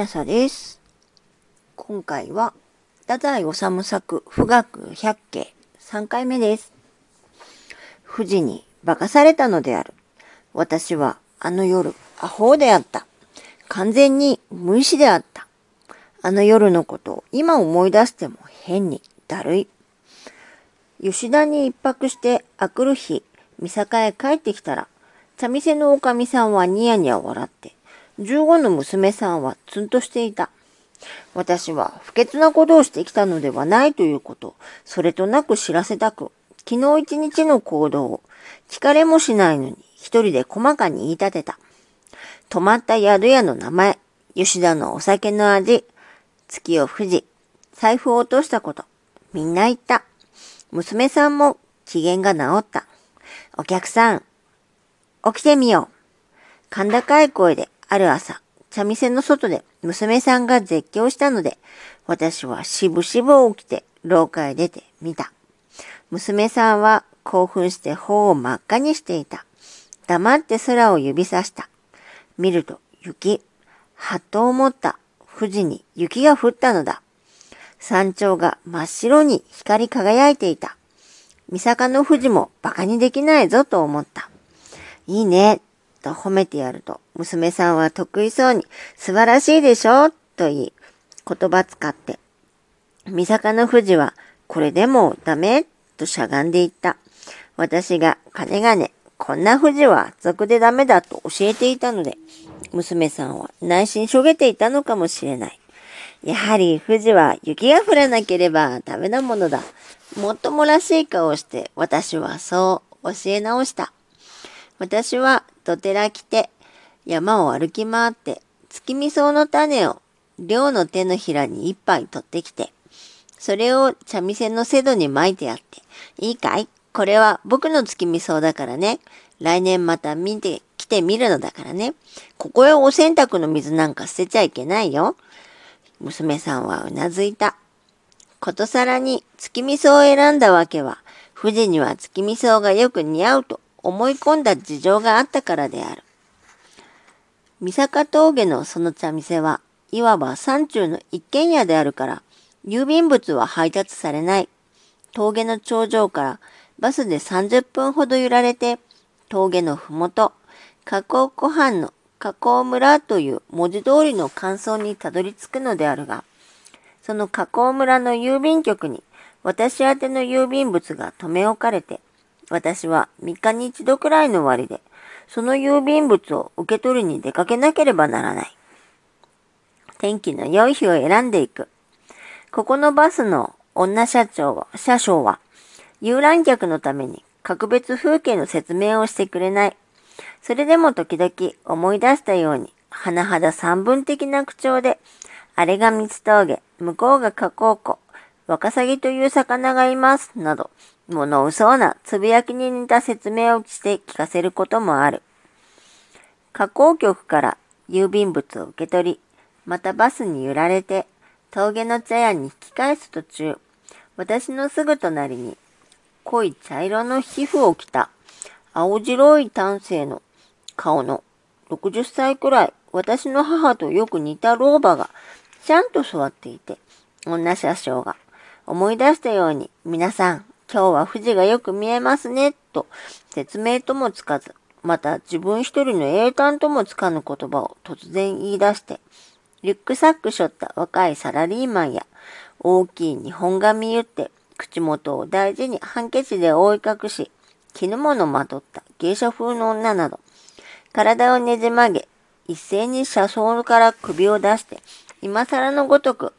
なさです。今回は、太宰治作富岳百景3回目です。富士に化かされたのである。私はあの夜、アホであった。完全に無意志であった。あの夜のことを今思い出しても変にだるい。吉田に一泊してあくる日、三坂へ帰ってきたら、茶店のおかみさんはニヤニヤ笑って、15の娘さんはツンとしていた。私は不潔なことをしてきたのではないということ、それとなく知らせたく、昨日一日の行動を聞かれもしないのに一人で細かに言い立てた。泊まった宿屋の名前、吉田のお酒の味、月を富士、財布を落としたこと、みんな言った。娘さんも機嫌が治った。お客さん、起きてみよう。甲高い声である朝、茶店の外で娘さんが絶叫したので、私はしぶしぶ起きて廊下へ出てみた。娘さんは興奮して頬を真っ赤にしていた。黙って空を指さした。見ると雪。はっと思った。富士に雪が降ったのだ。山頂が真っ白に光り輝いていた。三坂の富士も馬鹿にできないぞと思った。いいね、と褒めてやると、娘さんは得意そうに、素晴らしいでしょ、と言い、言葉使って。三坂の富士は、これでもダメとしゃがんでいった。私が、金がね、こんな富士は俗でダメだと教えていたので、娘さんは内心しょげていたのかもしれない。やはり富士は雪が降らなければダメなものだ。もっともらしい顔をして私はそう教え直した。私はどてら来て山を歩き回って月見草の種を寮の手のひらに一杯取ってきて、それを茶店の瀬戸に巻いてやって、いいかい？これは僕の月見草だからね。来年また見て来てみるのだからね。ここへお洗濯の水なんか捨てちゃいけないよ。娘さんはうなずいた。ことさらに月味噌を選んだわけは、富士には月味噌がよく似合うと思い込んだ事情があったからである。三坂峠のその茶店は、いわば山中の一軒家であるから、郵便物は配達されない。峠の頂上からバスで30分ほど揺られて、峠のふもと、河口湖畔の河口村という文字通りの感想にたどり着くのであるが、その河口村の郵便局に私宛の郵便物が留め置かれて、私は3日に一度くらいの割で、その郵便物を受け取りに出かけなければならない。天気の良い日を選んでいく。ここのバスの女社長は、車掌は、遊覧客のために格別風景の説明をしてくれない。それでも時々思い出したように、甚だ三分的な口調で、あれが三つ峠、向こうが河口湖、ワカサギという魚がいます、など、物うそうなつぶやきに似た説明をして聞かせることもある。河口局から郵便物を受け取り、またバスに揺られて、峠の茶屋に引き返す途中、私のすぐ隣に、濃い茶色の皮膚を着た、青白い男性の顔の60歳くらい、私の母とよく似た老婆が、ちゃんと座っていて、女車掌が、思い出したように、皆さん、今日は富士がよく見えますね、と説明ともつかず、また自分一人の英単ともつかぬ言葉を突然言い出して、リュックサック背負った若いサラリーマンや、大きい日本髪言って、口元を大事にハンケチで覆い隠し、絹物まとった芸者風の女など、体をねじ曲げ、一斉に車窓から首を出して、今更のごとく、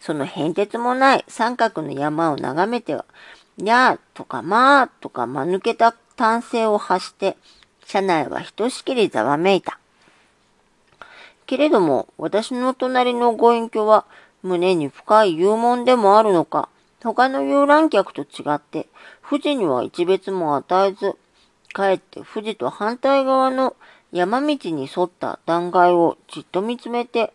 その変哲もない三角の山を眺めては、やーとかまーとか間抜けた単声を発して、車内はひとしきりざわめいた。けれども、私の隣のご隠居は、胸に深い幽門でもあるのか、他の遊覧客と違って、富士には一別も与えず、かえって富士と反対側の山道に沿った断崖をじっと見つめて、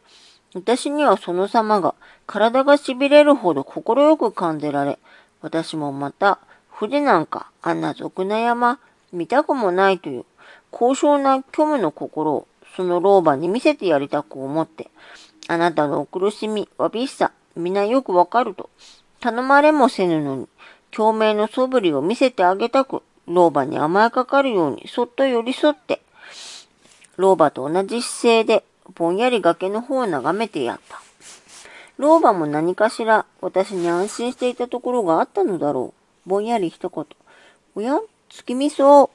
私にはその様が体が痺れるほど快く感じられ、私もまた富士なんかあんな俗な山見たくもないという高尚な虚無の心をその老婆に見せてやりたく思って、あなたのお苦しみ、わびしさ、皆よくわかると。頼まれもせぬのに、共鳴の素振りを見せてあげたく、老婆に甘えかかるようにそっと寄り添って、老婆と同じ姿勢でぼんやり崖の方を眺めてやった。老婆も何かしら私に安心していたところがあったのだろう。ぼんやり一言。おや月見そ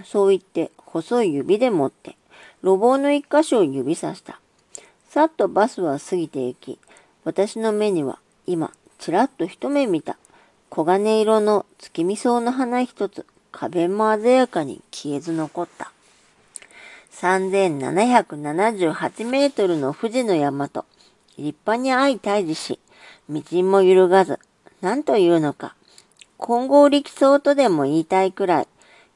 う。そう言って細い指で持って路傍の一箇所を指さした。さっとバスは過ぎて行き、私の目には今、ちらっと一目見た。黄金色の月見草の花一つ、壁も鮮やかに消えず残った。3778メートルの富士の山と、立派に相対峙し、道も揺るがず、何というのか、混合力走とでも言いたいくらい、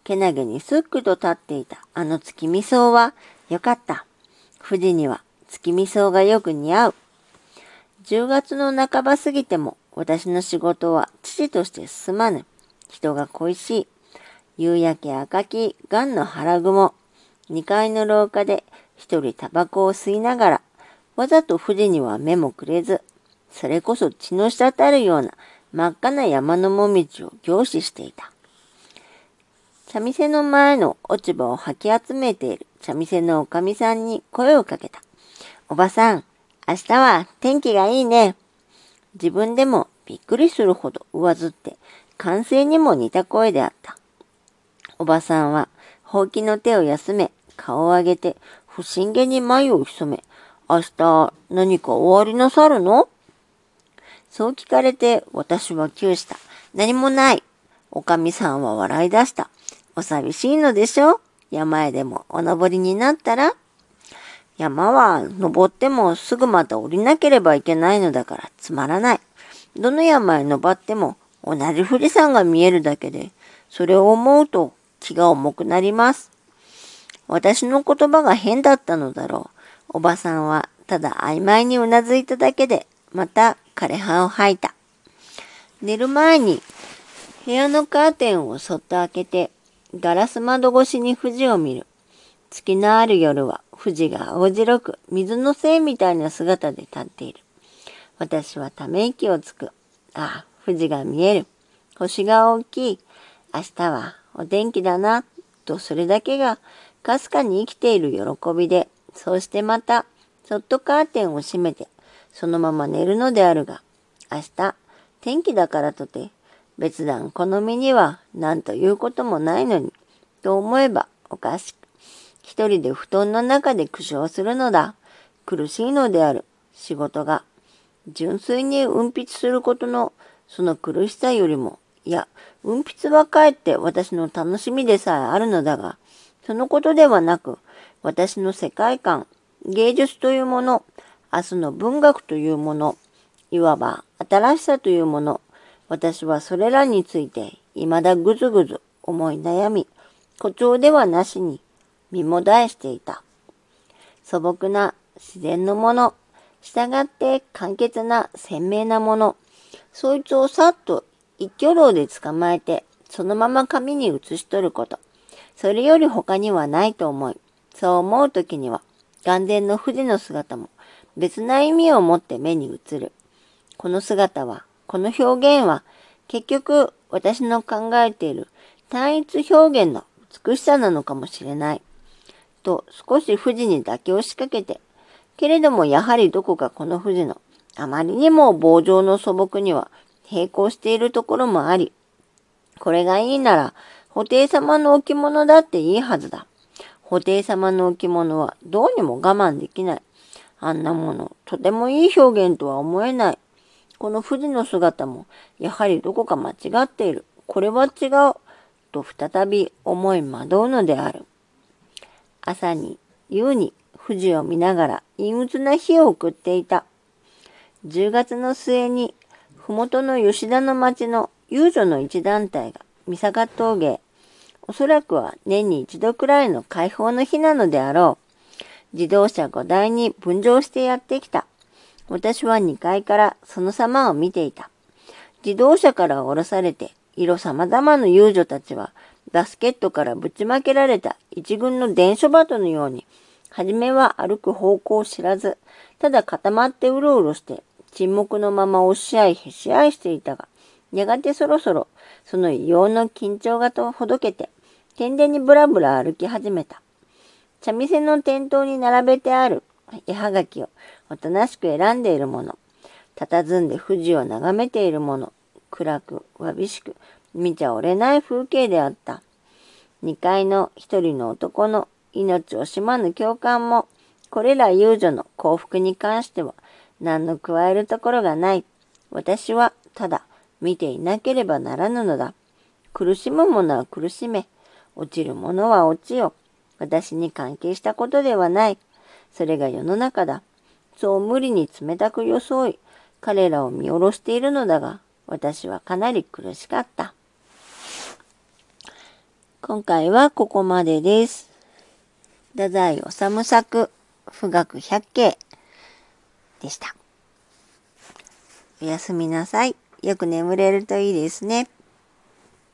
けなげにすっくと立っていたあの月見草は、よかった。富士には月見草がよく似合う。10月の半ば過ぎても、私の仕事は父として進まぬ。人が恋しい。夕焼け赤き、ガンの腹雲。2階の廊下で一人タバコを吸いながら、わざと富士には目もくれず、それこそ血の滴るような真っ赤な山のもみじを凝視していた。茶店の前の落ち葉を吐き集めている茶店のおかみさんに声をかけた。おばさん、明日は天気がいいね。自分でもびっくりするほど上ずって、歓声にも似た声であった。おばさんは、ほうきの手を休め、顔を上げて、不審げに眉を潜め、明日何か終わりなさるの？そう聞かれて私は窮した。何もない。おかみさんは笑い出した。お寂しいのでしょ？山へでもお登りになったら？山は登ってもすぐまた降りなければいけないのだからつまらない。どの山へ登っても同じ富士山が見えるだけで、それを思うと気が重くなります。私の言葉が変だったのだろう。おばさんはただ曖昧にうなずいただけで、また枯葉を吐いた。寝る前に部屋のカーテンをそっと開けて、ガラス窓越しに富士を見る。月のある夜は富士が青白く水のせいみたいな姿で立っている。私はため息をつく。ああ、富士が見える。星が大きい。明日はお天気だな、とそれだけがかすかに生きている喜びでそうしてまた、そっとカーテンを閉めて、そのまま寝るのであるが、明日、天気だからとて、別段この身には何ということもないのに、と思えばおかしく、一人で布団の中で苦笑するのだ。苦しいのである。仕事が。純粋に運筆することのその苦しさよりも、いや、運筆はかえって私の楽しみでさえあるのだが、そのことではなく、私の世界観、芸術というもの、明日の文学というもの、いわば新しさというもの、私はそれらについて未だぐずぐず思い悩み、誇張ではなしに身もだえしていた。素朴な自然のもの、従って簡潔な鮮明なもの、そいつをさっと一挙牢で捕まえて、そのまま紙に写し取ること。それより他にはないと思い、そう思うときには、眼前の富士の姿も別な意味を持って目に映る。この姿は、この表現は、結局私の考えている単一表現の美しさなのかもしれない。と少し富士に妥協しかけて、けれどもやはりどこかこの富士のあまりにも棒状の素朴には並行しているところもあり、これがいいなら、布袋様の置物だっていいはずだ。布袋様の置物はどうにも我慢できない。あんなもの、とてもいい表現とは思えない。この富士の姿も、やはりどこか間違っている。これは違う。と再び思い惑うのである。朝に、夕に富士を見ながら陰鬱な日を送っていた。10月の末に、ふもとの吉田の町の遊女の一団体が三坂峠おそらくは年に一度くらいの解放の日なのであろう。自動車5台に分乗してやってきた。私は2階からその様を見ていた。自動車から降ろされて、色様々の遊女たちは、バスケットからぶちまけられた一軍の伝書鳩のように、はじめは歩く方向を知らず、ただ固まってうろうろして、沈黙のまま押し合いへし合いしていたが、やがてそろそろ、その異様な緊張がとほどけて、天然にぶらぶら歩き始めた。茶店の店頭に並べてある絵はがきをおとなしく選んでいるもの、佇んで富士を眺めているもの、暗く、わびしく、見ちゃおれない風景であった。二階の一人の男の命を惜しまぬ共感も、これら遊女の幸福に関しては何の加えるところがない。私はただ見ていなければならぬのだ。苦しむ者は苦しめ、落ちる者は落ちよ。私に関係したことではない。それが世の中だ。そう無理に冷たく装い、彼らを見下ろしているのだが、私はかなり苦しかった。今回はここまでです。太宰治作、富岳百景でした。おやすみなさい。よく眠れるといいですね。